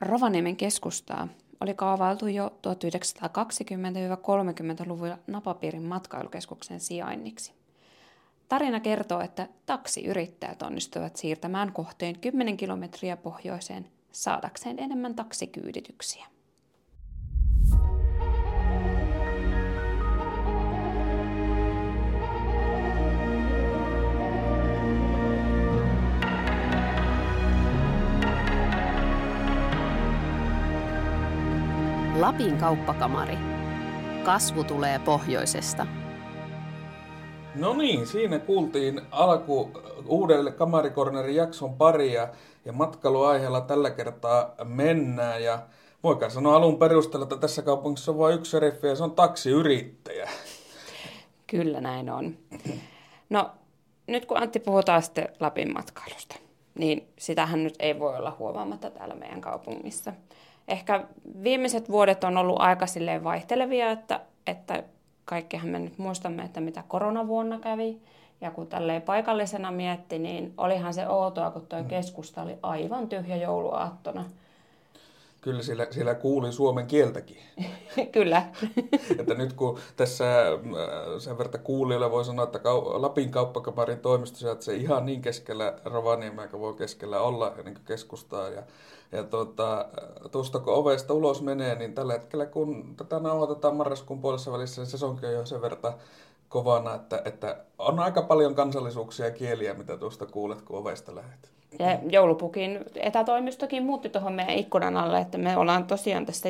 Rovaniemen keskustaa oli kaavailtu jo 1920-30-luvulla Napapiirin matkailukeskuksen sijainniksi. Tarina kertoo, että taksiyrittäjät onnistuivat siirtämään kohteen 10 kilometriä pohjoiseen saadakseen enemmän taksikyydityksiä. Lapin kauppakamari. Kasvu tulee pohjoisesta. No niin, siinä kuultiin alku uudelle Kamarikornerin jakson paria ja matkailuaiheella tällä kertaa mennään. Ja voikaan sanoa alun perusteella, että tässä kaupungissa on vain yksi seriffi ja se on taksiyrittäjä. Kyllä näin on. No nyt kun Antti puhutaan sitten Lapin matkailusta, niin sitähän nyt ei voi olla huomaamatta täällä meidän kaupungissa ehkä viimeiset vuodet on ollut aika silleen vaihtelevia, että, että kaikkihan me nyt muistamme, että mitä koronavuonna kävi. Ja kun tälleen paikallisena mietti, niin olihan se outoa, kun tuo mm. keskusta oli aivan tyhjä jouluaattona. Kyllä siellä, siellä kuuli suomen kieltäkin. Kyllä. että nyt kun tässä äh, sen verran kuulijoille voi sanoa, että Lapin kauppakamarin toimisto se ihan niin keskellä Rovaniemeä, voi keskellä olla niin keskustaa. Ja, ja tuota, tuosta kun ovesta ulos menee, niin tällä hetkellä kun tätä nauhoitetaan marraskuun puolessa välissä, niin sesonkin on jo sen verran kovana, että, että on aika paljon kansallisuuksia ja kieliä, mitä tuosta kuulet, kun ovesta lähdet. Ja joulupukin etätoimistokin muutti tuohon meidän ikkunan alle, että me ollaan tosiaan tässä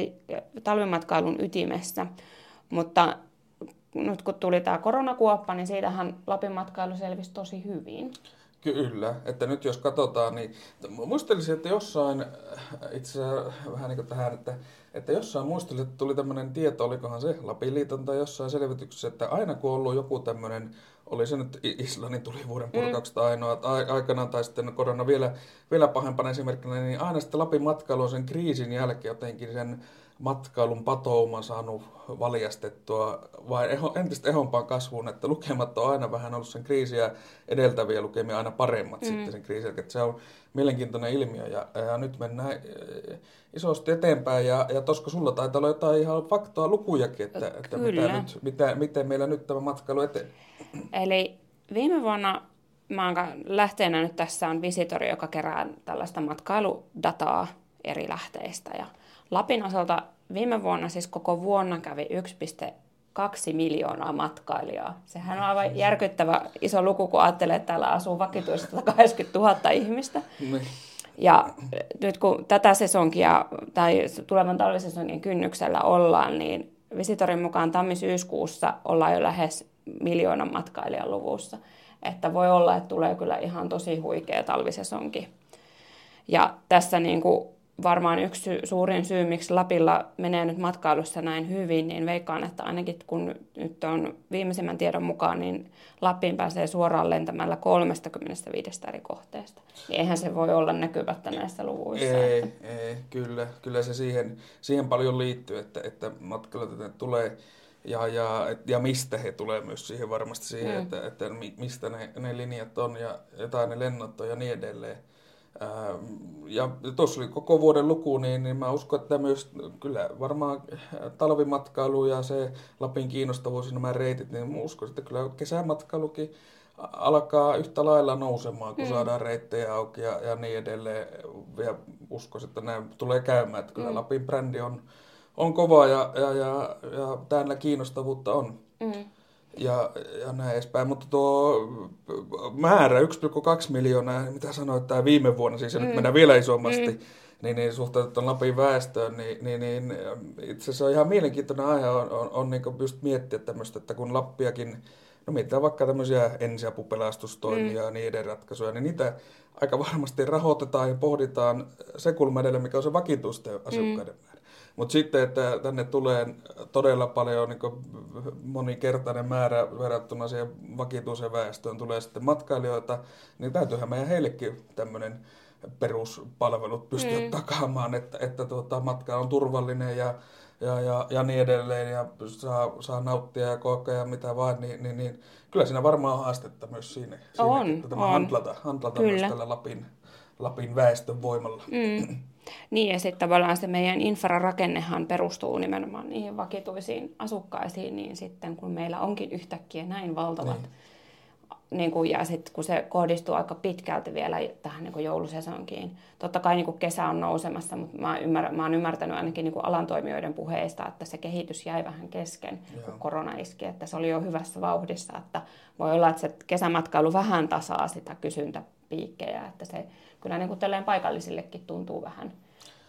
talvimatkailun ytimessä. Mutta nyt kun tuli tämä koronakuoppa, niin siitähän Lapin matkailu selvisi tosi hyvin. Kyllä, että nyt jos katsotaan, niin muistelisin, että jossain, itse vähän niin kuin tähän, että, että jossain muistelisin, että tuli tämmöinen tieto, olikohan se Lapin liiton tai jossain selvityksessä, että aina kun on ollut joku tämmöinen oli se nyt Islannin tulivuoden purkauksesta mm. ainoa aikanaan, tai sitten korona vielä, vielä pahempana esimerkkinä, niin aina sitten Lapin matkailu sen kriisin jälkeen jotenkin sen matkailun patouman saanut valjastettua vai eho, entistä ehompaan kasvuun, että lukemat on aina vähän ollut sen kriisiä edeltäviä lukemia aina paremmat mm. sitten sen kriisin jälkeen. Se on mielenkiintoinen ilmiö ja, ja nyt mennään eh, isosti eteenpäin ja, ja toska sulla taitaa olla jotain ihan faktaa lukujakin, että, että mitä nyt, mitä, miten meillä nyt tämä matkailu etenee. Eli viime vuonna mä lähteenä nyt tässä on Visitori, joka kerää tällaista matkailudataa eri lähteistä. Ja Lapin osalta viime vuonna siis koko vuonna kävi 1,2 miljoonaa matkailijaa. Sehän on aivan järkyttävä iso luku, kun ajattelee, että täällä asuu vakituisesti 180 000 ihmistä. Ja nyt kun tätä sesonkia tai tulevan talvisesongin kynnyksellä ollaan, niin Visitorin mukaan tammi-syyskuussa ollaan jo lähes miljoonan matkailijan luvussa. Että voi olla, että tulee kyllä ihan tosi huikea talvisesonki. Ja tässä niin kuin varmaan yksi suurin syy, miksi Lapilla menee nyt matkailussa näin hyvin, niin veikkaan, että ainakin kun nyt on viimeisimmän tiedon mukaan, niin Lappiin pääsee suoraan lentämällä 35 eri kohteesta. Niin eihän se voi olla näkyvättä näissä luvuissa. Ei, että... ei kyllä, kyllä se siihen, siihen paljon liittyy, että, että matkailijat tulee ja, ja, ja mistä he tulee myös siihen varmasti siihen, mm. että, että mistä ne, ne linjat on ja jotain ne lennot on ja niin edelleen. Ja tuossa oli koko vuoden luku, niin, niin mä uskon, että myös kyllä varmaan talvimatkailu ja se Lapin kiinnostavuus nämä reitit, niin mä uskon, että kyllä kesämatkailukin alkaa yhtä lailla nousemaan, kun mm. saadaan reittejä auki ja, ja niin edelleen. Ja uskon, että näin tulee käymään, että kyllä mm. Lapin brändi on, on kova ja, ja, ja, ja täällä kiinnostavuutta on. Mm ja, ja näin edespäin. Mutta tuo määrä, 1,2 miljoonaa, mitä sanoit, tämä viime vuonna, siis mm. nyt mennään vielä isommasti, mm. niin, niin suhteutettuna Lapin väestöön, niin, niin, niin itse asiassa on ihan mielenkiintoinen aihe on, on, on niin just miettiä tämmöistä, että kun Lappiakin, no mietitään vaikka tämmöisiä ensiapupelastustoimia mm. ja niiden ratkaisuja, niin niitä aika varmasti rahoitetaan ja pohditaan se kulma edellä, mikä on se vakituisten asukkaiden mm. määrä. Mutta sitten, että tänne tulee todella paljon niin monikertainen määrä verrattuna siihen vakituiseen väestöön, tulee sitten matkailijoita, niin täytyyhän meidän heillekin tämmöinen peruspalvelut pystyä mm. takaamaan, että, että tuota, matka on turvallinen ja, ja, ja, ja niin edelleen, ja saa, saa nauttia ja kokea mitä vaan, niin, niin, niin kyllä siinä varmaan on haastetta myös siinä, on, että tämä on. handlata, handlata myös tällä Lapin, Lapin väestön voimalla. Mm. Niin ja sitten tavallaan se meidän infrarakennehan perustuu nimenomaan niihin vakituisiin asukkaisiin, niin sitten kun meillä onkin yhtäkkiä näin valtavat niin niin kuin, ja sitten kun se kohdistuu aika pitkälti vielä tähän niin joulusesonkiin. Totta kai niin kesä on nousemassa, mutta mä, ymmär, mä oon ymmärtänyt ainakin niin alan toimijoiden puheista, että se kehitys jäi vähän kesken, Joo. kun korona iski. Että se oli jo hyvässä vauhdissa, että voi olla, että se kesämatkailu vähän tasaa sitä kysyntäpiikkejä, että se kyllä niin kuin paikallisillekin tuntuu vähän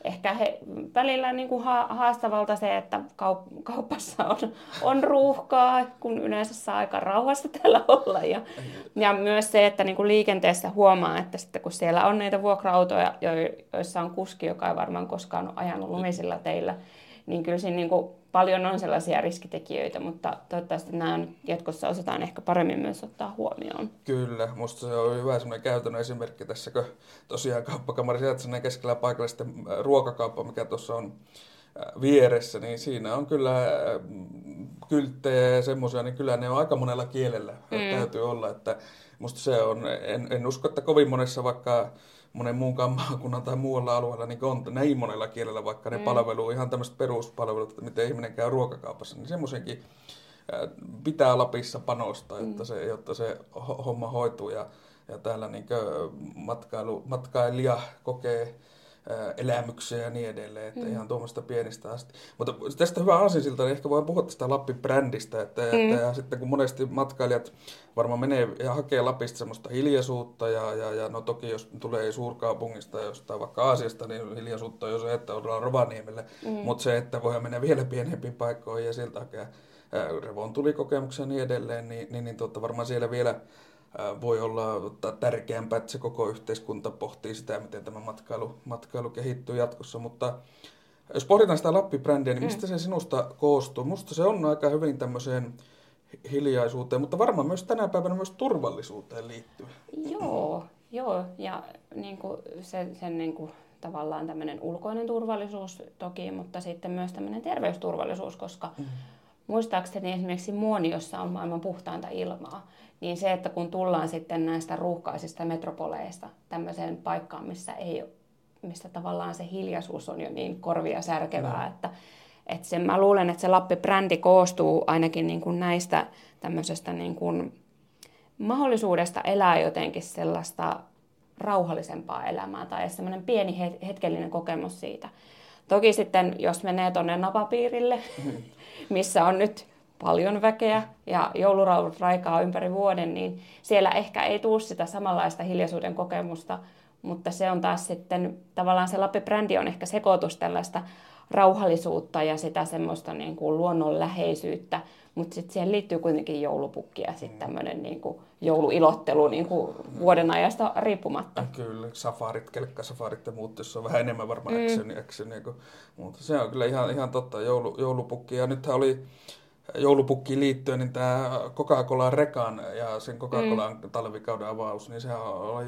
ehkä he, välillä niin kuin haastavalta se, että kaup- kaupassa on, on ruuhkaa, kun yleensä saa aika rauhassa täällä olla. Ja, ja myös se, että niin kuin liikenteessä huomaa, että sitten kun siellä on näitä vuokra-autoja, joissa on kuski, joka ei varmaan koskaan ole ajanut lumisilla teillä, niin kyllä siinä niin kuin paljon on sellaisia riskitekijöitä, mutta toivottavasti nämä jatkossa osataan ehkä paremmin myös ottaa huomioon. Kyllä, musta se on hyvä semmoinen käytännön esimerkki tässä, kun tosiaan kauppakamari sijaitsee keskellä paikallista ruokakauppa, mikä tuossa on vieressä, niin siinä on kyllä kylttejä ja semmoisia, niin kyllä ne on aika monella kielellä mm. täytyy olla, että musta se on, en, en usko, että kovin monessa vaikka monen muunkaan maakunnan tai muualla alueella niin on näin monella kielellä, vaikka ne mm. palvelu, ihan tämmöiset peruspalvelut, että miten ihminen käy ruokakaupassa, niin semmoisenkin pitää Lapissa panostaa, jotta mm. se, jotta se homma hoituu ja, ja täällä niin matkailu, matkailija kokee elämyksiä ja niin edelleen, että mm. ihan tuommoista pienistä asti. Mutta tästä hyvä aasinsilta, niin ehkä voin puhua tästä Lappi-brändistä, että, mm. että ja sitten kun monesti matkailijat varmaan menee ja hakee Lapista semmoista hiljaisuutta ja, ja, ja no toki jos tulee suurkaupungista jostain vaikka Aasiasta, niin hiljaisuutta on jo se, että ollaan Rovaniemelle, mm. mutta se, että voi mennä vielä pienempiin paikkoihin ja siltä hakea revontuli-kokemuksia ja niin edelleen, niin, niin, niin tuota, varmaan siellä vielä voi olla tärkeämpää, että se koko yhteiskunta pohtii sitä, miten tämä matkailu, matkailu kehittyy jatkossa. Mutta jos pohditaan sitä Lappi-brändiä, niin mistä mm. se sinusta koostuu? Musta se on aika hyvin tämmöiseen hiljaisuuteen, mutta varmaan myös tänä päivänä myös turvallisuuteen liittyy. Joo, joo. ja niin kuin se, sen niin kuin, tavallaan tämmöinen ulkoinen turvallisuus toki, mutta sitten myös tämmöinen terveysturvallisuus, koska mm. Muistaakseni esimerkiksi Muoniossa on maailman puhtainta ilmaa, niin se, että kun tullaan sitten näistä ruuhkaisista metropoleista tämmöiseen paikkaan, missä ei missä tavallaan se hiljaisuus on jo niin korvia särkevää, mm. että, että sen, mä luulen, että se Lappi-brändi koostuu ainakin niin kuin näistä tämmöisestä niin kuin mahdollisuudesta elää jotenkin sellaista rauhallisempaa elämää tai semmoinen pieni hetkellinen kokemus siitä. Toki sitten, jos menee tuonne napapiirille, mm. missä on nyt paljon väkeä ja jouluraulut raikaa ympäri vuoden, niin siellä ehkä ei tule sitä samanlaista hiljaisuuden kokemusta, mutta se on taas sitten, tavallaan se Lappi-brändi on ehkä sekoitus tällaista rauhallisuutta ja sitä semmoista niin kuin luonnonläheisyyttä, mutta sitten siihen liittyy kuitenkin joulupukki ja sitten tämmöinen niin kuin jouluilottelu niin kuin vuoden ajasta riippumatta. Kyllä, safarit, kelkkasafarit ja muut, jos on vähän enemmän varmaan mm. action, action, niin kuin, mutta se on kyllä ihan, ihan totta, joulu, joulupukki. Ja nythän oli joulupukkiin liittyen, niin tämä Coca-Cola Rekan ja sen Coca-Colan mm. talvikauden avaus, niin sehän oli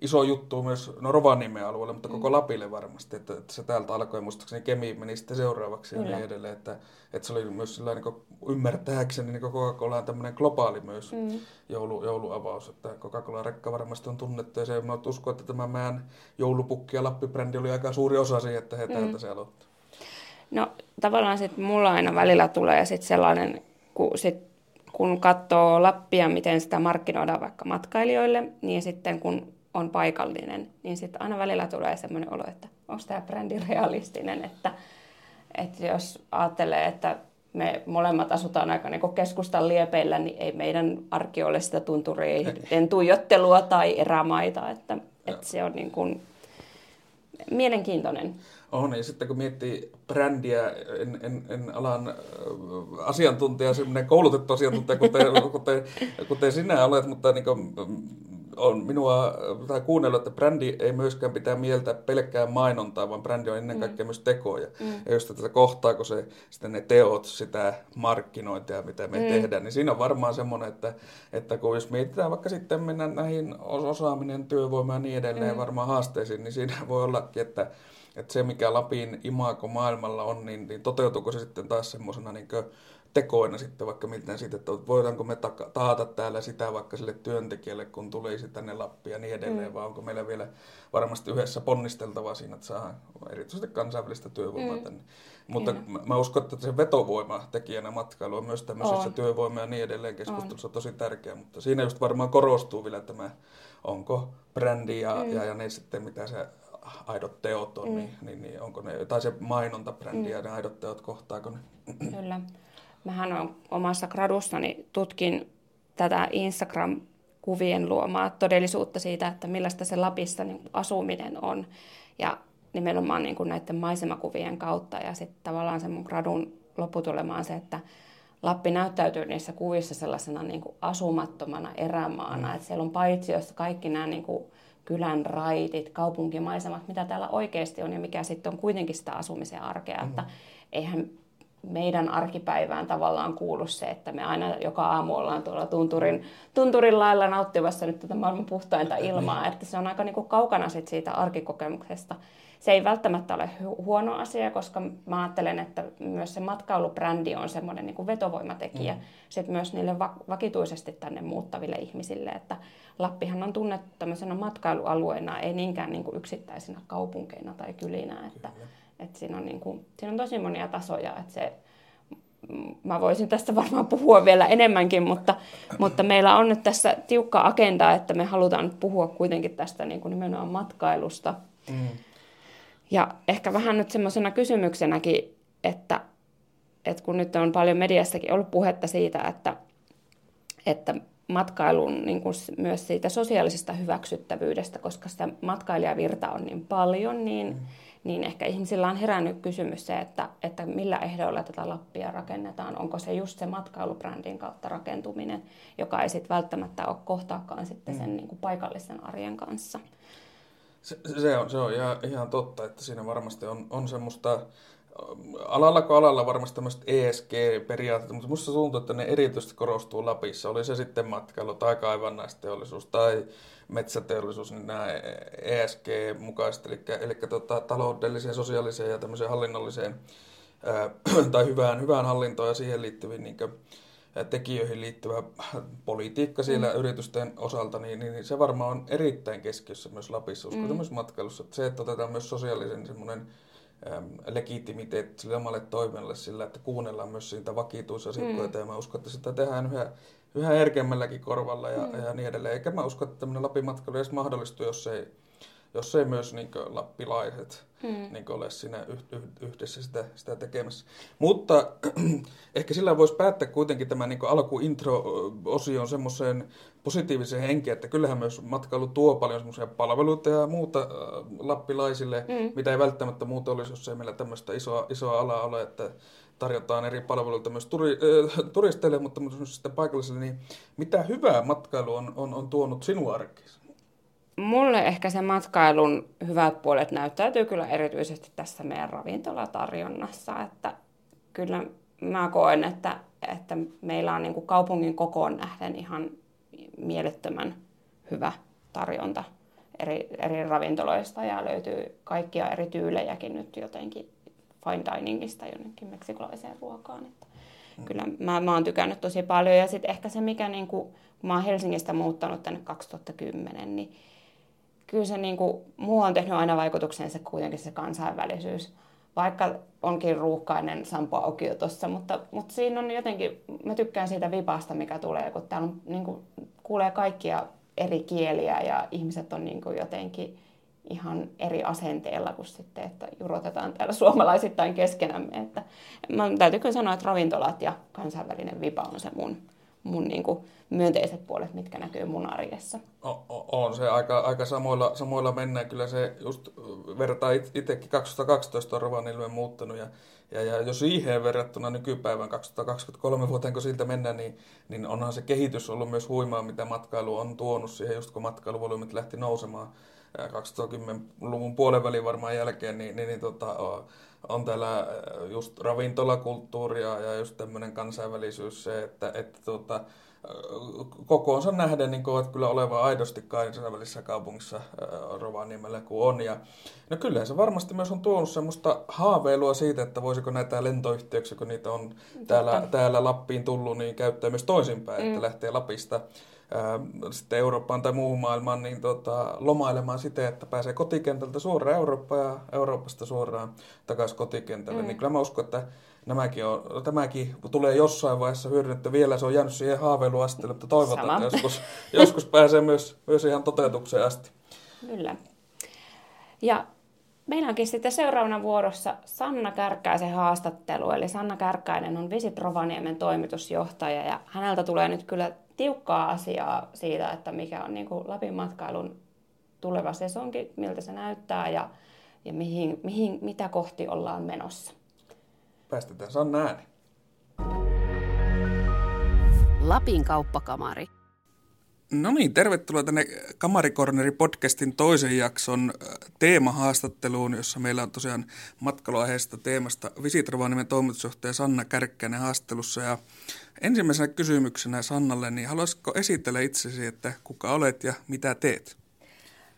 iso juttu myös no Rovaniemen alueelle, mutta koko mm. Lapille varmasti, että, että se täältä alkoi muistaakseni Kemi meni sitten seuraavaksi Kyllä. ja niin edelleen, että, että se oli myös sellainen niin ymmärtääkseni niin Coca-Cola on tämmöinen globaali myös mm. joulu, jouluavaus, että Coca-Cola Rekka varmasti on tunnettu ja se mä uskon, että tämä meidän joulupukki ja Lappi-brändi oli aika suuri osa siihen, että he mm. täältä se aloittaa. No tavallaan sitten mulla aina välillä tulee sit sellainen, kun, sit, kun katsoo Lappia, miten sitä markkinoidaan vaikka matkailijoille, niin sitten kun on paikallinen, niin sitten aina välillä tulee sellainen olo, että onko tämä brändi realistinen, että, että jos ajattelee, että me molemmat asutaan aika niin keskustan liepeillä, niin ei meidän arki ole sitä tuntureiden tuijottelua tai erämaita, että, että se on niin kuin mielenkiintoinen. On, ja sitten kun miettii brändiä, en, en, en alan asiantuntija, semmoinen koulutettu asiantuntija, kuten, kuten, kuten sinä olet, mutta niin kuin, on minua tai kuunnellut, että brändi ei myöskään pitää mieltä pelkkää mainontaa, vaan brändi on ennen mm. kaikkea mm. myös tekoja. Mm. Ja just tätä kohtaako se sitten ne teot, sitä markkinointia, mitä me mm. tehdään, niin siinä on varmaan semmoinen, että, että kun jos mietitään vaikka sitten mennä näihin osaaminen, työvoima ja niin edelleen mm. varmaan haasteisiin, niin siinä voi ollakin, että että se, mikä Lapin imaako maailmalla on, niin, niin toteutuuko se sitten taas semmoisena niin tekoina sitten vaikka miten siitä, että voidaanko me taata täällä sitä vaikka sille työntekijälle, kun tulisi tänne Lappiin ja niin edelleen, mm. vai onko meillä vielä varmasti yhdessä ponnisteltavaa siinä, että saadaan erityisesti kansainvälistä työvoimaa mm. tänne. Mutta mä, mä uskon, että se vetovoima tekijänä matkailu on myös tämmöisessä on. työvoima ja niin edelleen keskustelussa on. tosi tärkeä, mutta siinä just varmaan korostuu vielä tämä, onko brändi ja, mm. ja, ja ne sitten, mitä se aidot teot on, mm. niin, niin, niin onko ne, tai se mainontabrändi mm. ja ne aidot teot, kohtaako ne? Kyllä. Mähän on omassa gradussani tutkin tätä Instagram-kuvien luomaa todellisuutta siitä, että millaista se Lapissa niin asuminen on. Ja nimenomaan niin kuin näiden maisemakuvien kautta. Ja sitten tavallaan se mun gradun lopputulema on se, että Lappi näyttäytyy niissä kuvissa sellaisena niin kuin asumattomana erämaana. Mm. Että siellä on paitsi jossa kaikki nämä niin kuin kylän raitit, kaupunkimaisemat, mitä täällä oikeasti on ja mikä sitten on kuitenkin sitä asumisen arkea. Mm. Että eihän meidän arkipäivään tavallaan kuulu se, että me aina joka aamu ollaan tuolla tunturin, tunturin lailla nauttivassa nyt tätä maailman puhtainta ilmaa, että se on aika niin kuin kaukana sit siitä arkikokemuksesta. Se ei välttämättä ole huono asia, koska mä ajattelen, että myös se matkailubrändi on semmoinen niin kuin vetovoimatekijä mm. sit myös niille vakituisesti tänne muuttaville ihmisille, että Lappihan on tunnettu tämmöisenä matkailualueena, ei niinkään niin kuin yksittäisinä kaupunkeina tai kylinä, että Kyllä et siinä, on niin kuin, siinä on tosi monia tasoja. Että se, mä voisin tästä varmaan puhua vielä enemmänkin, mutta, mutta meillä on nyt tässä tiukka agenda, että me halutaan nyt puhua kuitenkin tästä niin kuin nimenomaan matkailusta. Mm. Ja ehkä vähän nyt semmoisena kysymyksenäkin, että, että kun nyt on paljon mediassakin ollut puhetta siitä, että, että matkailun niin kuin myös siitä sosiaalisesta hyväksyttävyydestä, koska sitä matkailijavirta on niin paljon, niin, mm niin ehkä ihmisillä on herännyt kysymys se, että, että millä ehdoilla tätä Lappia rakennetaan. Onko se just se matkailubrändin kautta rakentuminen, joka ei sitten välttämättä ole kohtaakaan sitten sen mm. niin kuin paikallisen arjen kanssa. Se, se on, se on ihan, ihan totta, että siinä varmasti on, on semmoista, alalla kuin alalla varmasti tämmöiset ESG-periaatteet, mutta musta tuntuu, että ne erityisesti korostuu Lapissa. Oli se sitten matkailu tai kaivannaisteollisuus tai metsäteollisuus, niin nämä ESG-mukaiset, eli, eli tota, taloudelliseen, sosiaaliseen ja tämmöiseen hallinnolliseen ää, tai hyvään, hyvään hallintoon ja siihen liittyviin niin kuin, tekijöihin liittyvä politiikka siellä mm. yritysten osalta, niin, niin, niin se varmaan on erittäin keskiössä myös Lapissa, uskon mm. myös matkailussa. Että se, että otetaan myös sosiaalisen semmoinen legitimiteetti sille omalle toiminnalle sillä, että kuunnellaan myös siitä vakituisasiakkaita mm. ja mä uskon, että sitä tehdään yhä yhä herkemmälläkin korvalla ja, mm. ja niin edelleen. Eikä mä usko, että tämmöinen Lapin matkailu edes mahdollistuu, jos ei, jos ei myös niin lappilaiset mm. niin ole siinä yhdessä sitä, sitä tekemässä. Mutta ehkä sillä voisi päättää kuitenkin tämä niin alku-intro-osion semmoiseen positiiviseen henkeen, että kyllähän myös matkailu tuo paljon semmoisia palveluita ja muuta äh, lappilaisille, mm. mitä ei välttämättä muuta olisi, jos ei meillä tämmöistä isoa, isoa alaa ole, että tarjotaan eri palveluita myös turi, äh, turisteille, mutta myös sitten paikallisille, niin mitä hyvää matkailu on, on, on tuonut sinun arkeen? Mulle ehkä se matkailun hyvät puolet näyttäytyy kyllä erityisesti tässä meidän ravintolatarjonnassa, että kyllä mä koen, että, että meillä on niin kuin kaupungin kokoon nähden ihan mielettömän hyvä tarjonta eri, eri ravintoloista ja löytyy kaikkia eri tyylejäkin nyt jotenkin fine diningista jonnekin meksikolaiseen ruokaan. Että mm. Kyllä mä, mä oon tykännyt tosi paljon ja sitten ehkä se mikä, niin kuin, kun mä oon Helsingistä muuttanut tänne 2010, niin kyllä se niin kuin, muu on tehnyt aina vaikutuksen se kuitenkin se kansainvälisyys. Vaikka onkin ruuhkainen Sampo Aukio tuossa, mutta, mutta siinä on jotenkin, mä tykkään siitä vipasta, mikä tulee, kun täällä on, niin kuin, kuulee kaikkia eri kieliä ja ihmiset on niin kuin jotenkin ihan eri asenteella kuin sitten, että jurotetaan täällä suomalaisittain keskenämme. Että mä täytyy kyllä sanoa, että ravintolat ja kansainvälinen vipa on se mun, mun niin kuin myönteiset puolet, mitkä näkyy mun arjessa. O, on se aika, aika samoilla, samoilla mennään. Kyllä se just vertaa itsekin 2012 on Rovaniemelle muuttanut ja, ja, ja jos siihen verrattuna nykypäivän 2023 vuoteen, kun siltä mennään, niin, niin onhan se kehitys ollut myös huimaa, mitä matkailu on tuonut siihen, just kun matkailuvolyymit lähti nousemaan 2010-luvun puolen varmaan jälkeen, niin, niin, niin tota, on täällä just ravintolakulttuuria ja just tämmöinen kansainvälisyys se, että, että tota, kokoonsa nähden niin ovat kyllä olevan aidosti kansainvälisessä kaupungissa Rovaniemellä kuin on. Ja, no kyllä se varmasti myös on tuonut semmoista haaveilua siitä, että voisiko näitä lentoyhteyksiä, kun niitä on täällä, täällä Lappiin tullut, niin käyttää myös toisinpäin, mm. että lähtee Lapista sitten Eurooppaan tai muuhun maailmaan niin tota, lomailemaan siten, että pääsee kotikentältä suoraan Eurooppaan ja Euroopasta suoraan takaisin kotikentälle. Mm. Niin kyllä mä uskon, että nämäkin on, tämäkin tulee jossain vaiheessa hyödynnetty. Vielä se on jäänyt siihen haaveiluasteelle, mutta toivotaan, Sama. että joskus, joskus pääsee myös, myös ihan toteutukseen asti. Kyllä. Ja Meillä onkin sitten seuraavana vuorossa Sanna Kärkkäisen haastattelu. Eli Sanna Kärkkäinen on Visit Rovaniemen toimitusjohtaja ja häneltä tulee nyt kyllä tiukkaa asiaa siitä, että mikä on niin kuin Lapin matkailun tuleva sesonki, miltä se näyttää ja, ja mihin, mihin, mitä kohti ollaan menossa. Päästetään Sanna ääni. Lapin kauppakamari. No niin, tervetuloa tänne Kamarikorneri podcastin toisen jakson äh, teemahaastatteluun, jossa meillä on tosiaan matkailuaiheesta teemasta Visit Rovaniemen toimitusjohtaja Sanna Kärkkäinen haastattelussa. Ja ensimmäisenä kysymyksenä Sannalle, niin haluaisitko esitellä itsesi, että kuka olet ja mitä teet?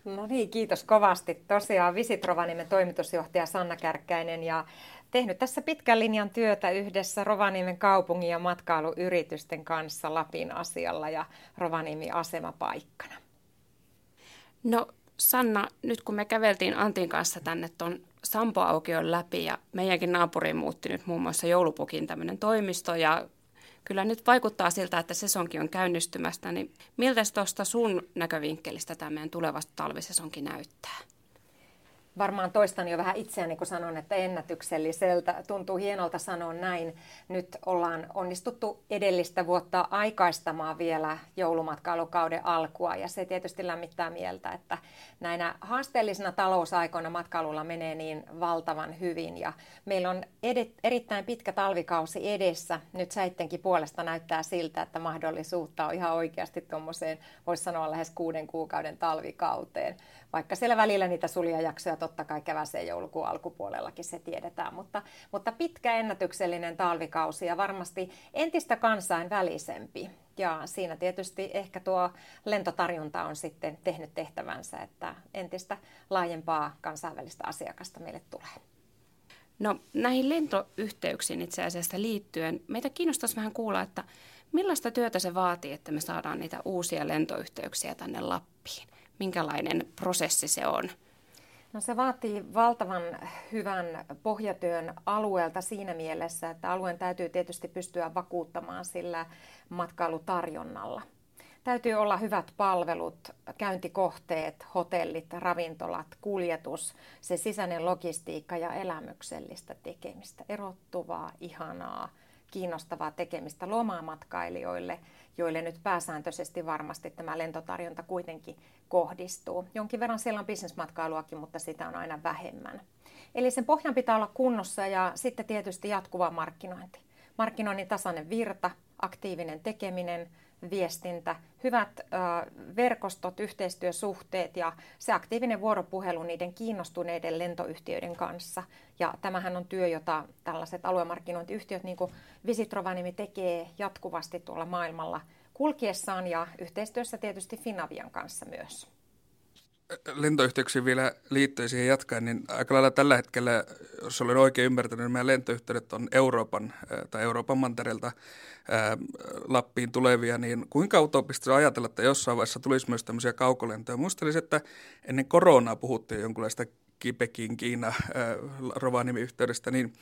No niin, kiitos kovasti. Tosiaan Visit Rovaniemen toimitusjohtaja Sanna Kärkkäinen ja tehnyt tässä pitkän linjan työtä yhdessä Rovaniemen kaupungin ja matkailuyritysten kanssa Lapin asialla ja Rovaniemi asemapaikkana. No Sanna, nyt kun me käveltiin Antin kanssa tänne tuon Sampo-aukion läpi ja meidänkin naapuriin muutti nyt muun muassa joulupukin tämmöinen toimisto ja kyllä nyt vaikuttaa siltä, että sesonkin on käynnistymästä, niin miltä tuosta sun näkövinkkelistä tämä meidän tulevasta talvisesonkin näyttää? Varmaan toistan jo vähän itseäni, kun sanon, että ennätykselliseltä. Tuntuu hienolta sanoa näin. Nyt ollaan onnistuttu edellistä vuotta aikaistamaan vielä joulumatkailukauden alkua ja se tietysti lämmittää mieltä, että näinä haasteellisina talousaikoina matkailulla menee niin valtavan hyvin ja meillä on ed- erittäin pitkä talvikausi edessä. Nyt säittenkin puolesta näyttää siltä, että mahdollisuutta on ihan oikeasti tuommoiseen, voisi sanoa lähes kuuden kuukauden talvikauteen vaikka siellä välillä niitä suljajaksoja totta kai kevääseen joulukuun alkupuolellakin se tiedetään, mutta, mutta pitkä ennätyksellinen talvikausi ja varmasti entistä kansainvälisempi. Ja siinä tietysti ehkä tuo lentotarjonta on sitten tehnyt tehtävänsä, että entistä laajempaa kansainvälistä asiakasta meille tulee. No näihin lentoyhteyksiin itse asiassa liittyen, meitä kiinnostaisi vähän kuulla, että millaista työtä se vaatii, että me saadaan niitä uusia lentoyhteyksiä tänne Lappiin? Minkälainen prosessi se on? No se vaatii valtavan hyvän pohjatyön alueelta siinä mielessä, että alueen täytyy tietysti pystyä vakuuttamaan sillä matkailutarjonnalla. Täytyy olla hyvät palvelut, käyntikohteet, hotellit, ravintolat, kuljetus, se sisäinen logistiikka ja elämyksellistä tekemistä, erottuvaa, ihanaa, kiinnostavaa tekemistä lomamatkailijoille, joille nyt pääsääntöisesti varmasti tämä lentotarjonta kuitenkin kohdistuu. Jonkin verran siellä on bisnesmatkailuakin, mutta sitä on aina vähemmän. Eli sen pohjan pitää olla kunnossa ja sitten tietysti jatkuva markkinointi. Markkinoinnin tasainen virta, aktiivinen tekeminen, viestintä, hyvät verkostot, yhteistyösuhteet ja se aktiivinen vuoropuhelu niiden kiinnostuneiden lentoyhtiöiden kanssa. Ja tämähän on työ, jota tällaiset aluemarkkinointiyhtiöt, niin kuin Visit Rovaniemi, tekee jatkuvasti tuolla maailmalla kulkiessaan ja yhteistyössä tietysti Finavian kanssa myös lentoyhteyksiin vielä liittyen siihen jatkaen, niin aika lailla tällä hetkellä, jos olen oikein ymmärtänyt, niin meidän lentoyhteydet on Euroopan tai Euroopan mantereelta Lappiin tulevia, niin kuinka utopista ajatella, että jossain vaiheessa tulisi myös tämmöisiä kaukolentoja? Muistelisin, että ennen koronaa puhuttiin jonkunlaista Kipekin, Kiina, Rovaniemi-yhteydestä, niin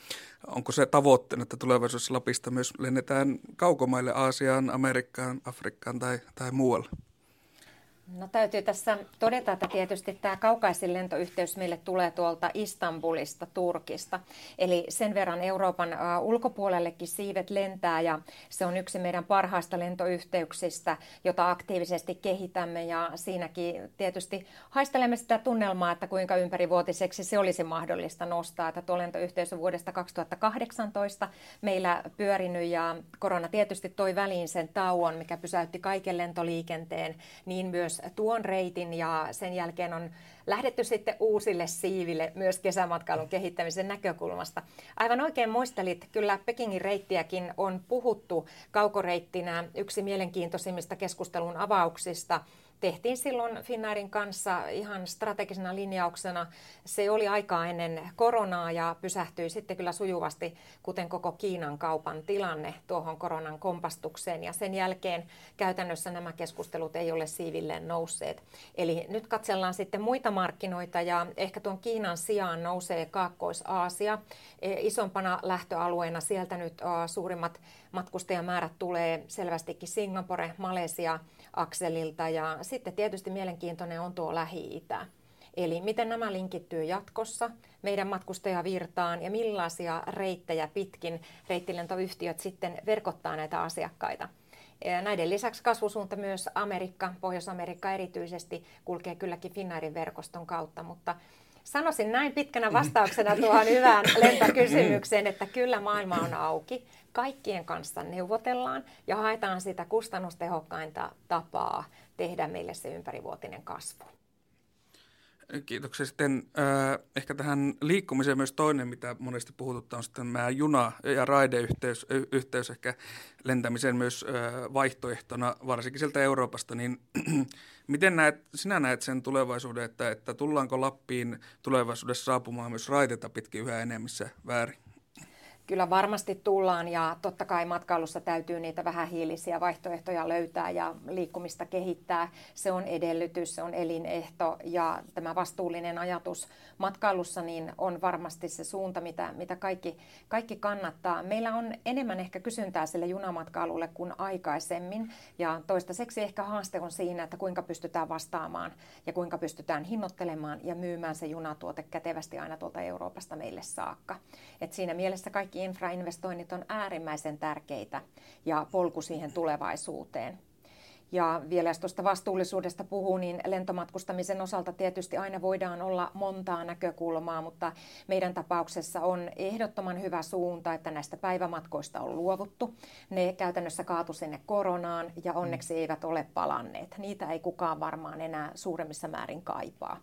onko se tavoitteena, että tulevaisuudessa Lapista myös lennetään kaukomaille Aasiaan, Amerikkaan, Afrikkaan tai, tai muualle? No täytyy tässä todeta, että tietysti tämä kaukaisin lentoyhteys meille tulee tuolta Istanbulista, Turkista. Eli sen verran Euroopan ulkopuolellekin siivet lentää ja se on yksi meidän parhaista lentoyhteyksistä, jota aktiivisesti kehitämme ja siinäkin tietysti haistelemme sitä tunnelmaa, että kuinka ympärivuotiseksi se olisi mahdollista nostaa. Että tuo lentoyhteys on vuodesta 2018 meillä pyörinyt ja korona tietysti toi väliin sen tauon, mikä pysäytti kaiken lentoliikenteen, niin myös myös tuon reitin ja sen jälkeen on lähdetty sitten uusille siiville myös kesämatkailun kehittämisen näkökulmasta. Aivan oikein muistelit, kyllä Pekingin reittiäkin on puhuttu kaukoreittinä yksi mielenkiintoisimmista keskustelun avauksista – tehtiin silloin Finnairin kanssa ihan strategisena linjauksena. Se oli aikaa ennen koronaa ja pysähtyi sitten kyllä sujuvasti, kuten koko Kiinan kaupan tilanne tuohon koronan kompastukseen. Ja sen jälkeen käytännössä nämä keskustelut ei ole siivilleen nousseet. Eli nyt katsellaan sitten muita markkinoita ja ehkä tuon Kiinan sijaan nousee Kaakkois-Aasia e, isompana lähtöalueena. Sieltä nyt suurimmat matkustajamäärät tulee selvästikin Singapore, Malesia, akselilta ja sitten tietysti mielenkiintoinen on tuo Lähi-Itä. Eli miten nämä linkittyy jatkossa meidän matkustajavirtaan ja millaisia reittejä pitkin reittilentoyhtiöt sitten verkottaa näitä asiakkaita. Ja näiden lisäksi kasvusuunta myös Amerikka, Pohjois-Amerikka erityisesti kulkee kylläkin Finnairin verkoston kautta, mutta sanoisin näin pitkänä vastauksena tuohon hyvään lentokysymykseen, että kyllä maailma on auki. Kaikkien kanssa neuvotellaan ja haetaan sitä kustannustehokkainta tapaa tehdä meille se ympärivuotinen kasvu. Kiitoksia. Sitten äh, ehkä tähän liikkumiseen myös toinen, mitä monesti puhututtaa, on sitten meidän juna- ja raideyhteys yhteys ehkä lentämisen myös äh, vaihtoehtona, varsinkin sieltä Euroopasta. Niin miten näet, sinä näet sen tulevaisuuden, että, että tullaanko Lappiin tulevaisuudessa saapumaan myös raiteita pitkin yhä enemmissä väärin? Kyllä varmasti tullaan ja totta kai matkailussa täytyy niitä vähähiilisiä vaihtoehtoja löytää ja liikkumista kehittää. Se on edellytys, se on elinehto ja tämä vastuullinen ajatus matkailussa niin on varmasti se suunta, mitä, mitä kaikki, kaikki kannattaa. Meillä on enemmän ehkä kysyntää sille junamatkailulle kuin aikaisemmin ja toistaiseksi ehkä haaste on siinä, että kuinka pystytään vastaamaan ja kuinka pystytään hinnoittelemaan ja myymään se junatuote kätevästi aina tuolta Euroopasta meille saakka. Et siinä mielessä kaikki kaikki infrainvestoinnit on äärimmäisen tärkeitä ja polku siihen tulevaisuuteen. Ja vielä jos tuosta vastuullisuudesta puhuu, niin lentomatkustamisen osalta tietysti aina voidaan olla montaa näkökulmaa, mutta meidän tapauksessa on ehdottoman hyvä suunta, että näistä päivämatkoista on luovuttu. Ne käytännössä kaatu sinne koronaan ja onneksi eivät ole palanneet. Niitä ei kukaan varmaan enää suuremmissa määrin kaipaa.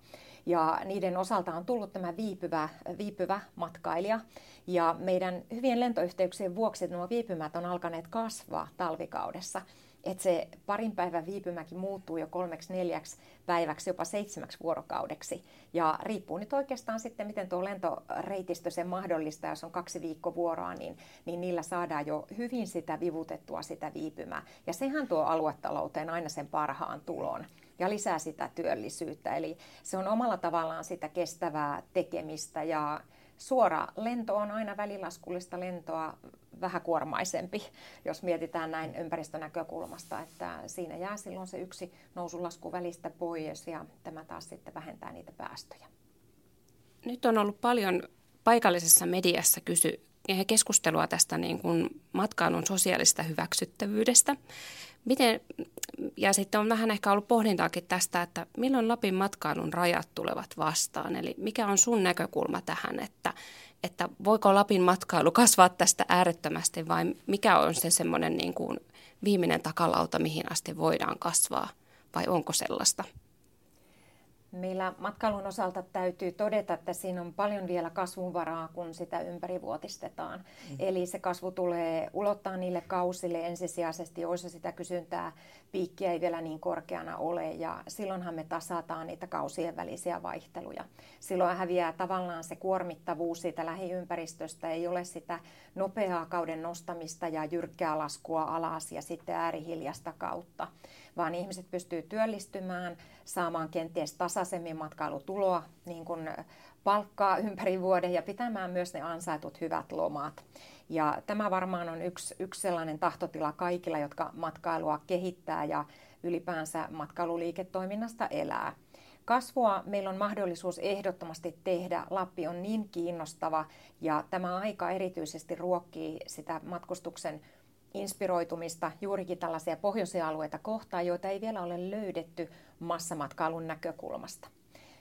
Ja niiden osalta on tullut tämä viipyvä, viipyvä matkailija. Ja meidän hyvien lentoyhteyksien vuoksi nuo viipymät on alkaneet kasvaa talvikaudessa. Että se parin päivän viipymäkin muuttuu jo kolmeksi neljäksi päiväksi, jopa seitsemäksi vuorokaudeksi. Ja riippuu nyt oikeastaan sitten, miten tuo lentoreitistö sen mahdollistaa, jos on kaksi viikkovuoroa, niin, niin niillä saadaan jo hyvin sitä vivutettua sitä viipymää. Ja sehän tuo aluetalouteen aina sen parhaan tulon ja lisää sitä työllisyyttä. Eli se on omalla tavallaan sitä kestävää tekemistä ja suora lento on aina välilaskullista lentoa vähäkuormaisempi, jos mietitään näin ympäristönäkökulmasta, että siinä jää silloin se yksi nousulasku välistä pois ja tämä taas sitten vähentää niitä päästöjä. Nyt on ollut paljon paikallisessa mediassa kysy, keskustelua tästä niin kuin matkailun sosiaalista hyväksyttävyydestä. Miten, ja sitten on vähän ehkä ollut pohdintaakin tästä, että milloin Lapin matkailun rajat tulevat vastaan. Eli mikä on sun näkökulma tähän, että, että voiko Lapin matkailu kasvaa tästä äärettömästi vai mikä on se semmoinen niin kuin viimeinen takalauta, mihin asti voidaan kasvaa vai onko sellaista? Meillä matkailun osalta täytyy todeta, että siinä on paljon vielä kasvunvaraa, kun sitä ympärivuotistetaan. Mm. Eli se kasvu tulee ulottaa niille kausille ensisijaisesti, joissa sitä kysyntää piikkiä ei vielä niin korkeana ole. Ja silloinhan me tasataan niitä kausien välisiä vaihteluja. Silloin häviää tavallaan se kuormittavuus siitä lähiympäristöstä. Ei ole sitä nopeaa kauden nostamista ja jyrkkää laskua alas ja sitten äärihiljasta kautta vaan ihmiset pystyy työllistymään, saamaan kenties tasaisemmin matkailutuloa, niin kuin palkkaa ympäri vuoden ja pitämään myös ne ansaitut hyvät lomat. Ja tämä varmaan on yksi, yksi sellainen tahtotila kaikilla, jotka matkailua kehittää ja ylipäänsä matkailuliiketoiminnasta elää. Kasvua meillä on mahdollisuus ehdottomasti tehdä. Lappi on niin kiinnostava ja tämä aika erityisesti ruokkii sitä matkustuksen inspiroitumista juurikin tällaisia pohjoisia alueita kohtaan, joita ei vielä ole löydetty massamatkailun näkökulmasta.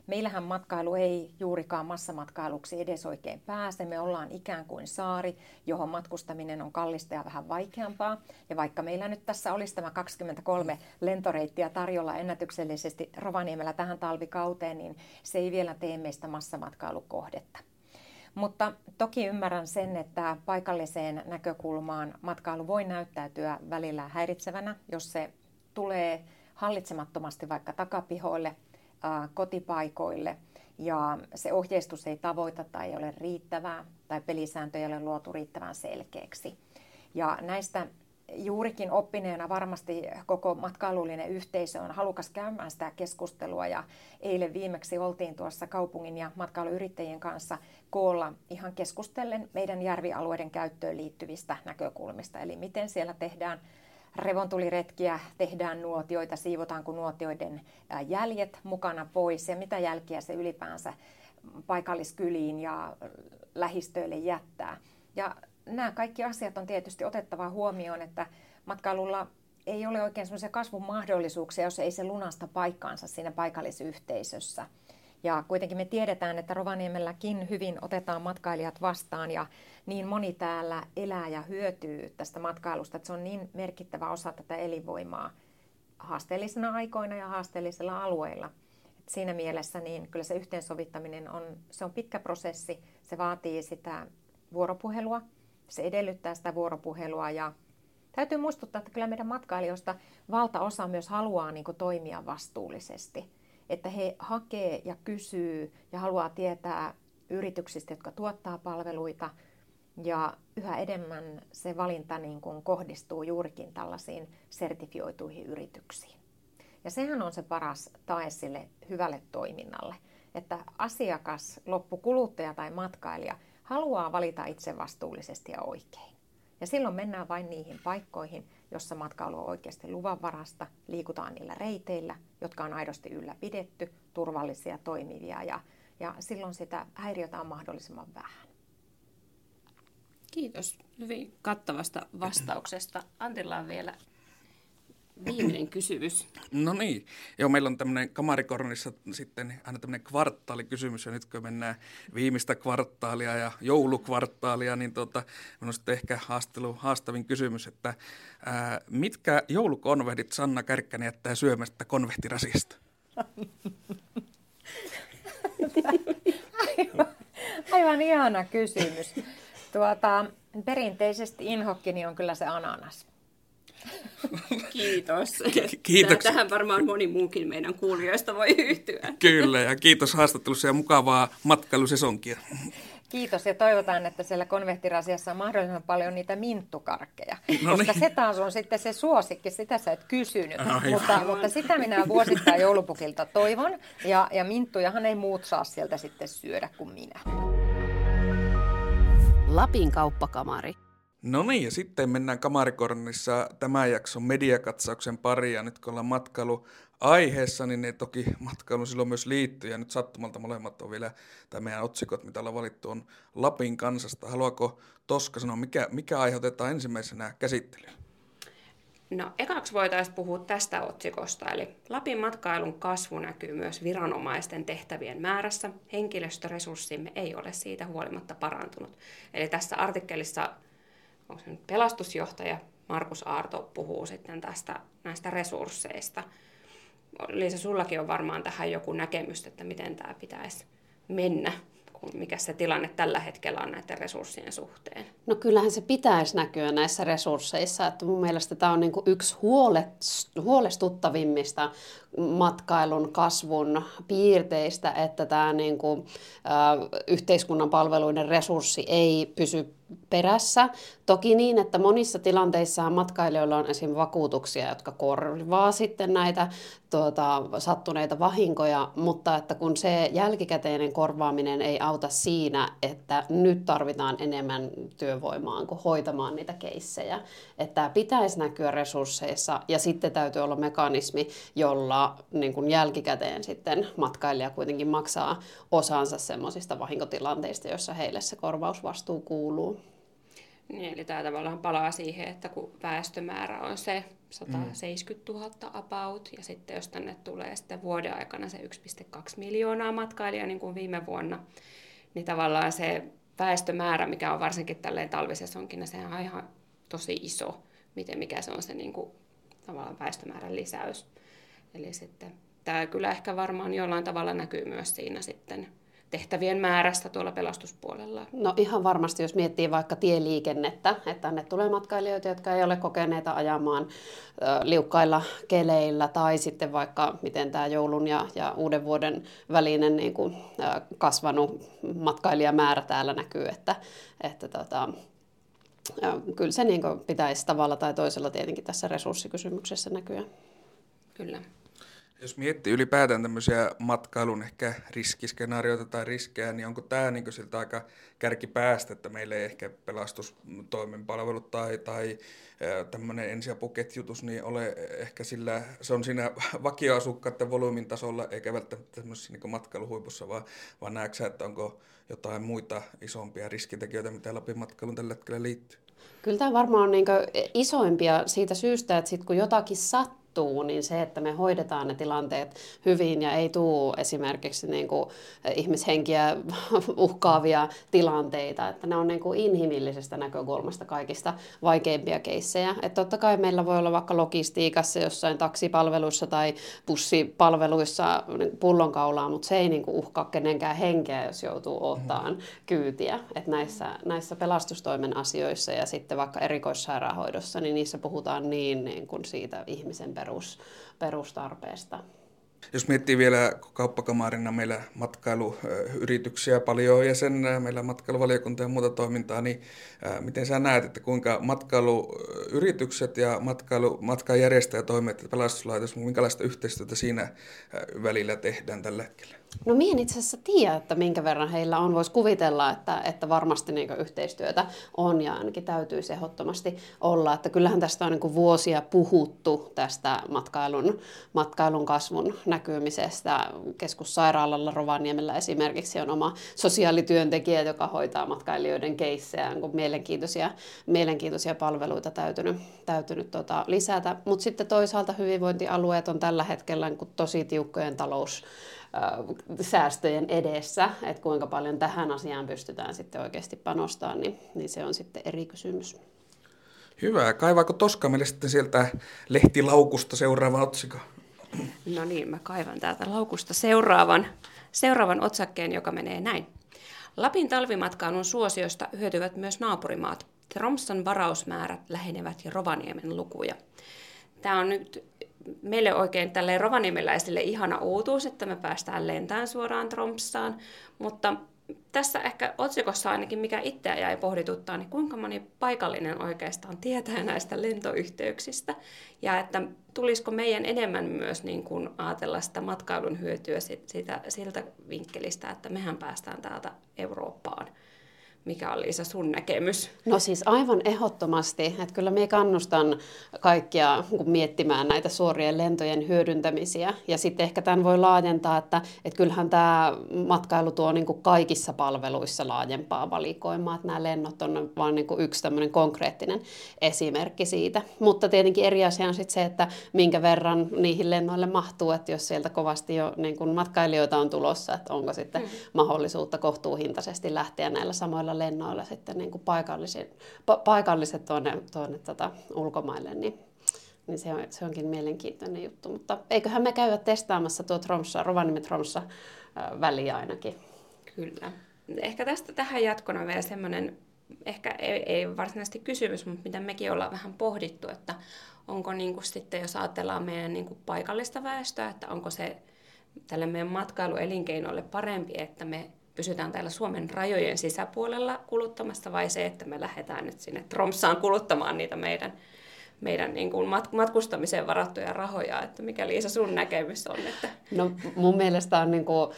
Meillähän matkailu ei juurikaan massamatkailuksi edes oikein pääse. Me ollaan ikään kuin saari, johon matkustaminen on kallista ja vähän vaikeampaa. Ja vaikka meillä nyt tässä olisi tämä 23 lentoreittiä tarjolla ennätyksellisesti Rovaniemellä tähän talvikauteen, niin se ei vielä tee meistä massamatkailukohdetta. Mutta toki ymmärrän sen, että paikalliseen näkökulmaan matkailu voi näyttäytyä välillä häiritsevänä, jos se tulee hallitsemattomasti vaikka takapihoille, kotipaikoille ja se ohjeistus ei tavoita tai ei ole riittävää tai pelisääntöjä ei ole luotu riittävän selkeäksi. Ja näistä juurikin oppineena varmasti koko matkailullinen yhteisö on halukas käymään sitä keskustelua ja eilen viimeksi oltiin tuossa kaupungin ja matkailuyrittäjien kanssa koolla ihan keskustellen meidän järvialueiden käyttöön liittyvistä näkökulmista, eli miten siellä tehdään revontuliretkiä, tehdään nuotioita, siivotaanko nuotioiden jäljet mukana pois ja mitä jälkiä se ylipäänsä paikalliskyliin ja lähistöille jättää. Ja nämä kaikki asiat on tietysti otettava huomioon, että matkailulla ei ole oikein sellaisia kasvun mahdollisuuksia, jos ei se lunasta paikkaansa siinä paikallisyhteisössä. Ja kuitenkin me tiedetään, että Rovaniemelläkin hyvin otetaan matkailijat vastaan ja niin moni täällä elää ja hyötyy tästä matkailusta, että se on niin merkittävä osa tätä elinvoimaa haasteellisina aikoina ja haasteellisilla alueilla. Et siinä mielessä niin kyllä se yhteensovittaminen on, se on pitkä prosessi, se vaatii sitä vuoropuhelua, se edellyttää sitä vuoropuhelua ja täytyy muistuttaa, että kyllä meidän matkailijoista valtaosa myös haluaa niin toimia vastuullisesti. Että he hakee ja kysyy ja haluaa tietää yrityksistä, jotka tuottaa palveluita. Ja yhä enemmän se valinta niin kuin kohdistuu juurikin tällaisiin sertifioituihin yrityksiin. Ja sehän on se paras tae sille hyvälle toiminnalle, että asiakas, loppukuluttaja tai matkailija – haluaa valita itse vastuullisesti ja oikein. Ja silloin mennään vain niihin paikkoihin, jossa matkailu on oikeasti luvanvarasta, liikutaan niillä reiteillä, jotka on aidosti ylläpidetty, turvallisia, toimivia ja, ja silloin sitä häiriötä on mahdollisimman vähän. Kiitos hyvin kattavasta vastauksesta. Antilla on vielä viimeinen kysymys. No niin, joo, meillä on tämmöinen kamarikornissa sitten aina tämmöinen kvartaalikysymys, ja nyt kun mennään viimeistä kvartaalia ja joulukvartaalia, niin tota, on sitten ehkä haastelu, haastavin kysymys, että ää, mitkä joulukonvehdit Sanna Kärkkänen jättää syömästä konvehtirasiasta? aivan, aivan ihana kysymys. Tuota, perinteisesti inhokkini on kyllä se ananas. Kiitos. Kiitos. Tähän varmaan moni muukin meidän kuulijoista voi yhtyä. Kyllä, ja kiitos haastattelussa ja mukavaa matkailusesonkia. Kiitos ja toivotaan, että siellä konvehtirasiassa on mahdollisimman paljon niitä minttukarkkeja, no koska niin. se taas on sitten se suosikki, sitä sä et kysynyt, Ai, mutta, mutta sitä minä vuosittain joulupukilta toivon ja, ja minttujahan ei muut saa sieltä sitten syödä kuin minä. Lapin kauppakamari. No niin, ja sitten mennään Kamarikornissa tämän jakson mediakatsauksen pariin, ja nyt kun ollaan matkailu aiheessa, niin ne toki matkailu silloin myös liittyy, ja nyt sattumalta molemmat on vielä, tai meidän otsikot, mitä ollaan valittu, on Lapin kansasta. Haluaako Toska sanoa, mikä, mikä aiheutetaan ensimmäisenä käsittelyyn? No, ekaksi voitaisiin puhua tästä otsikosta, eli Lapin matkailun kasvu näkyy myös viranomaisten tehtävien määrässä. Henkilöstöresurssimme ei ole siitä huolimatta parantunut. Eli tässä artikkelissa onko se nyt pelastusjohtaja Markus Aarto puhuu sitten tästä näistä resursseista. Liisa, sullakin on varmaan tähän joku näkemys, että miten tämä pitäisi mennä mikä se tilanne tällä hetkellä on näiden resurssien suhteen? No kyllähän se pitäisi näkyä näissä resursseissa. Että mun mielestä tämä on niin kuin yksi huolestuttavimmista matkailun kasvun piirteistä, että tämä niin kuin, ä, yhteiskunnan palveluiden resurssi ei pysy perässä. Toki niin, että monissa tilanteissa matkailijoilla on esim. vakuutuksia, jotka korvaa sitten näitä tuota, sattuneita vahinkoja, mutta että kun se jälkikäteinen korvaaminen ei auta siinä, että nyt tarvitaan enemmän työvoimaa kuin hoitamaan niitä keissejä. Että pitäisi näkyä resursseissa ja sitten täytyy olla mekanismi, jolla niin kuin jälkikäteen sitten matkailija kuitenkin maksaa osansa semmoisista vahinkotilanteista, joissa heille se korvausvastuu kuuluu. Niin, eli tämä tavallaan palaa siihen, että kun väestömäärä on se 170 000 about, ja sitten jos tänne tulee sitten vuoden aikana se 1,2 miljoonaa matkailijaa niin kuin viime vuonna, niin tavallaan se väestömäärä, mikä on varsinkin tälleen talvisesonkina, se on ihan tosi iso, miten mikä se on se niin kuin, tavallaan väestömäärän lisäys. Eli sitten tämä kyllä ehkä varmaan jollain tavalla näkyy myös siinä sitten tehtävien määrästä tuolla pelastuspuolella? No ihan varmasti, jos miettii vaikka tieliikennettä, että tänne tulee matkailijoita, jotka ei ole kokeneita ajamaan liukkailla keleillä, tai sitten vaikka miten tämä joulun ja, ja uuden vuoden välinen niin kuin, kasvanut matkailijamäärä täällä näkyy, että, että tota, kyllä se niin pitäisi tavalla tai toisella tietenkin tässä resurssikysymyksessä näkyä. Kyllä. Jos miettii ylipäätään tämmöisiä matkailun ehkä riskiskenaarioita tai riskejä, niin onko tämä niin siltä aika kärkipäästä, että meillä ei ehkä pelastustoimen palvelut tai, tai tämmöinen ensiapuketjutus niin ole ehkä sillä, se on siinä vakioasukkaiden volyymin tasolla, eikä välttämättä tämmöisessä niin matkailuhuipussa, vaan, vaan näetkö että onko jotain muita isompia riskitekijöitä, mitä Lapin matkailun tällä hetkellä liittyy? Kyllä tämä varmaan on niin isoimpia siitä syystä, että sit kun jotakin sattuu, sattuu, niin se, että me hoidetaan ne tilanteet hyvin ja ei tule esimerkiksi niin kuin ihmishenkiä uhkaavia tilanteita, että ne on niin kuin inhimillisestä näkökulmasta kaikista vaikeimpia keissejä. Että totta kai meillä voi olla vaikka logistiikassa jossain taksipalveluissa tai bussipalveluissa pullonkaulaa, mutta se ei niin kuin uhkaa kenenkään henkeä, jos joutuu ottamaan kyytiä. Että näissä, näissä pelastustoimen asioissa ja sitten vaikka erikoissairaanhoidossa, niin niissä puhutaan niin, niin kuin siitä ihmisen perus, perustarpeesta. Jos miettii vielä kauppakamarina meillä matkailuyrityksiä paljon ja sen meillä matkailuvaliokunta ja muuta toimintaa, niin miten sä näet, että kuinka matkailuyritykset ja matkailu, matkajärjestäjätoimet ja pelastuslaitos, minkälaista yhteistyötä siinä välillä tehdään tällä hetkellä? No minä en itse asiassa tiedä, että minkä verran heillä on. Voisi kuvitella, että, että varmasti niin yhteistyötä on ja ainakin täytyy ehdottomasti olla. Että kyllähän tästä on niin vuosia puhuttu tästä matkailun, matkailun kasvun näkymisestä. Keskussairaalalla Rovaniemellä esimerkiksi on oma sosiaalityöntekijä, joka hoitaa matkailijoiden keissejä. On mielenkiintoisia, mielenkiintoisia palveluita täytynyt, täytynyt tota, lisätä. Mutta sitten toisaalta hyvinvointialueet on tällä hetkellä niin tosi tiukkojen talous säästöjen edessä, että kuinka paljon tähän asiaan pystytään sitten oikeasti panostamaan, niin, niin se on sitten eri kysymys. Hyvä. Kaivaako Toska meille sitten sieltä lehtilaukusta seuraava otsikko? No niin, mä kaivan täältä laukusta seuraavan, seuraavan otsakkeen, joka menee näin. Lapin talvimatkailun suosiosta hyötyvät myös naapurimaat. Tromsan varausmäärät lähenevät jo Rovaniemen lukuja. Tämä on nyt meille oikein tälle rovaniemeläisille ihana uutuus, että me päästään lentään suoraan Tromsaan, mutta tässä ehkä otsikossa ainakin, mikä itseä jäi pohdituttaa, niin kuinka moni paikallinen oikeastaan tietää näistä lentoyhteyksistä? Ja että tulisiko meidän enemmän myös niin kuin ajatella sitä matkailun hyötyä siitä, siltä vinkkelistä, että mehän päästään täältä Eurooppaan mikä oli se sun näkemys? No siis aivan ehdottomasti, että kyllä me kannustan kaikkia miettimään näitä suorien lentojen hyödyntämisiä. Ja sitten ehkä tämän voi laajentaa, että, että kyllähän tämä matkailu tuo niin kuin kaikissa palveluissa laajempaa valikoimaa, että nämä lennot on vain niin yksi tämmöinen konkreettinen esimerkki siitä. Mutta tietenkin eri asia on sitten se, että minkä verran niihin lennoille mahtuu, että jos sieltä kovasti jo niin kuin matkailijoita on tulossa, että onko sitten mm. mahdollisuutta kohtuuhintaisesti lähteä näillä samoilla noilla lennoilla sitten niin kuin paikalliset, pa- paikalliset tuonne, tuonne tota ulkomaille, niin, niin se, on, se onkin mielenkiintoinen juttu. Mutta eiköhän me käydä testaamassa tuo Tromssa, Rovaniemi Tromssa väliä ainakin. Kyllä. Ehkä tästä tähän jatkona vielä semmoinen, ehkä ei, ei varsinaisesti kysymys, mutta mitä mekin ollaan vähän pohdittu, että onko niin kuin sitten, jos ajatellaan meidän niin kuin paikallista väestöä, että onko se tälle meidän matkailuelinkeinolle parempi, että me pysytään täällä Suomen rajojen sisäpuolella kuluttamassa vai se, että me lähdetään nyt sinne Tromsaan kuluttamaan niitä meidän, meidän niin kuin matkustamiseen varattuja rahoja, että mikä Liisa sun näkemys on? Että... No mun mielestä on niin kuin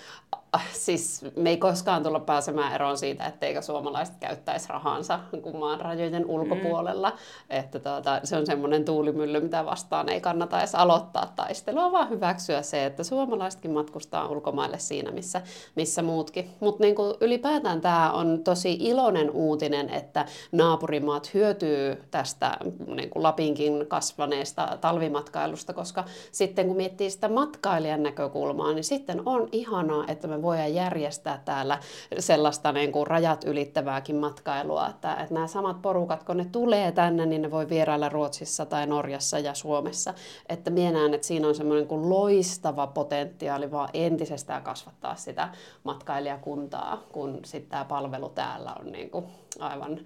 siis me ei koskaan tulla pääsemään eroon siitä, etteikö suomalaiset käyttäisi rahansa maan rajojen ulkopuolella. Mm. Että tuota, se on semmoinen tuulimylly, mitä vastaan ei kannata edes aloittaa taistelua, vaan hyväksyä se, että suomalaisetkin matkustaa ulkomaille siinä, missä, missä muutkin. Mutta niin ylipäätään tämä on tosi iloinen uutinen, että naapurimaat hyötyy tästä niin kuin Lapinkin kasvaneesta talvimatkailusta, koska sitten kun miettii sitä matkailijan näkökulmaa, niin sitten on ihanaa, että me voidaan järjestää täällä sellaista niin kuin rajat ylittävääkin matkailua, että, että nämä samat porukat, kun ne tulee tänne, niin ne voi vierailla Ruotsissa tai Norjassa ja Suomessa. Että mienään, että siinä on semmoinen kuin loistava potentiaali vaan entisestään kasvattaa sitä matkailijakuntaa, kun sitten tämä palvelu täällä on niin kuin aivan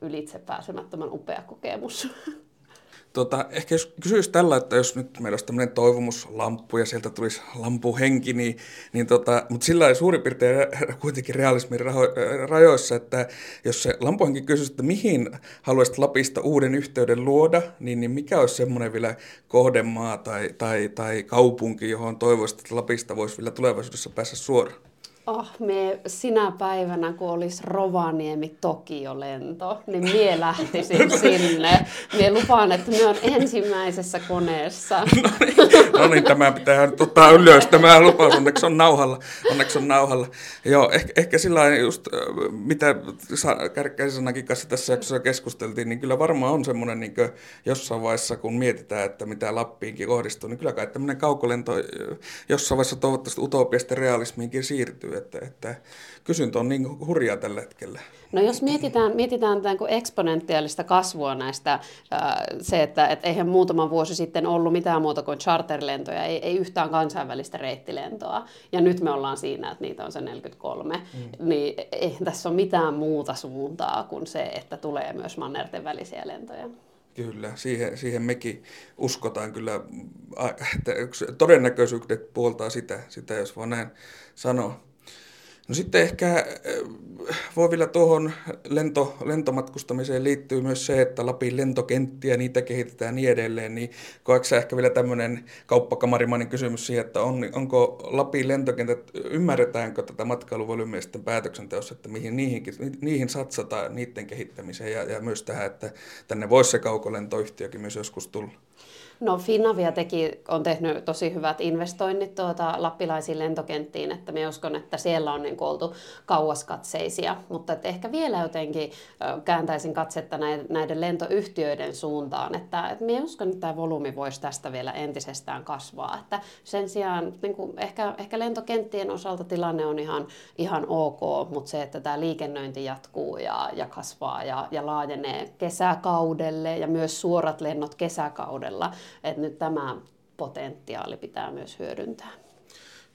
ylitse pääsemättömän upea kokemus. Tota, ehkä jos kysyisi tällä, että jos nyt meillä olisi tämmöinen toivomuslamppu ja sieltä tulisi lampuhenki, niin, niin tota, mutta sillä suurin piirtein kuitenkin realismin raho, rajoissa, että jos se lampuhenki kysyisi, että mihin haluaisit Lapista uuden yhteyden luoda, niin, niin mikä olisi semmoinen vielä kohdemaa tai, tai, tai kaupunki, johon toivoisit, että Lapista voisi vielä tulevaisuudessa päästä suoraan? Oh, me sinä päivänä, kun olisi Rovaniemi-Tokio-lento, niin mie lähtisin sinne. Mie lupaan, että me on ensimmäisessä koneessa. No niin, no niin tämä pitää nyt ottaa ylös, tämä lupaus, onneksi on nauhalla. Onneksi on nauhalla. Joo, ehkä, ehkä sillä just, mitä Kärkkäisen kanssa tässä jaksossa keskusteltiin, niin kyllä varmaan on semmoinen niin jossain vaiheessa, kun mietitään, että mitä Lappiinkin kohdistuu, niin kyllä kai tämmöinen kaukolento jossain vaiheessa toivottavasti utopiasta realismiinkin siirtyy että, että kysyntä on niin hurjaa tällä hetkellä. No jos mietitään, mietitään tämän kuin eksponentiaalista kasvua näistä, se, että et eihän muutama vuosi sitten ollut mitään muuta kuin charterlentoja, ei, ei yhtään kansainvälistä reittilentoa, ja nyt me ollaan siinä, että niitä on se 43, mm. niin ei tässä ole mitään muuta suuntaa kuin se, että tulee myös mannerten välisiä lentoja. Kyllä, siihen, siihen mekin uskotaan kyllä, että todennäköisyydet puoltaa sitä, sitä jos vaan näin sanoa. No sitten ehkä äh, voi vielä tuohon lento, lentomatkustamiseen liittyy myös se, että Lapin lentokenttiä, niitä kehitetään niin edelleen, niin koetko ehkä vielä tämmöinen kauppakammarimainen kysymys siihen, että on, onko Lapin lentokentät, ymmärretäänkö tätä matkailuvolyymeisten päätöksenteossa, että mihin niihin, niihin satsataan, niiden kehittämiseen ja, ja myös tähän, että tänne voisi se kaukolentoyhtiökin myös joskus tulla? No Finavia teki, on tehnyt tosi hyvät investoinnit tuota lappilaisiin lentokenttiin, että me uskon, että siellä on niin oltu kauaskatseisia, mutta että ehkä vielä jotenkin kääntäisin katsetta näiden lentoyhtiöiden suuntaan, että, että me uskon, että tämä volyymi voisi tästä vielä entisestään kasvaa, että sen sijaan niin kuin ehkä, ehkä lentokenttien osalta tilanne on ihan, ihan ok, mutta se, että tämä liikennöinti jatkuu ja, ja kasvaa ja, ja laajenee kesäkaudelle ja myös suorat lennot kesäkaudella, että nyt tämä potentiaali pitää myös hyödyntää.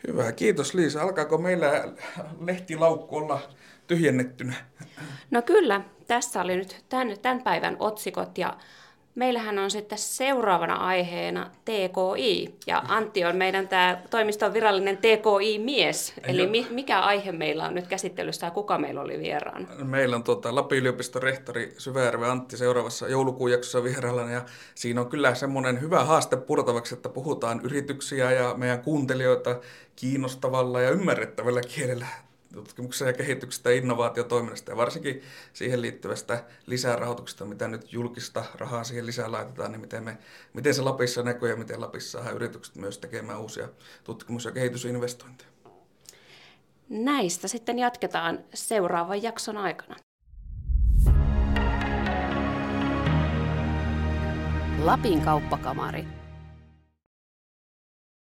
Hyvä, kiitos Liisa. Alkaako meillä lehtilaukku olla tyhjennettynä? No kyllä, tässä oli nyt tämän, tämän päivän otsikot ja meillähän on sitten seuraavana aiheena TKI. Ja Antti on meidän tämä toimiston virallinen TKI-mies. Eli mi- mikä aihe meillä on nyt käsittelyssä ja kuka meillä oli vieraana? Meillä on tuota, Lapin yliopiston rehtori Syvärve Antti seuraavassa joulukuun jaksossa vieraana. Ja siinä on kyllä semmoinen hyvä haaste purtavaksi, että puhutaan yrityksiä ja meidän kuuntelijoita kiinnostavalla ja ymmärrettävällä kielellä tutkimuksen ja kehityksestä ja innovaatiotoiminnasta ja varsinkin siihen liittyvästä lisärahoituksesta, mitä nyt julkista rahaa siihen lisää laitetaan, niin miten, me, miten se Lapissa näkyy ja miten Lapissa saadaan yritykset myös tekemään uusia tutkimus- ja kehitysinvestointeja. Näistä sitten jatketaan seuraavan jakson aikana. Lapin kauppakamari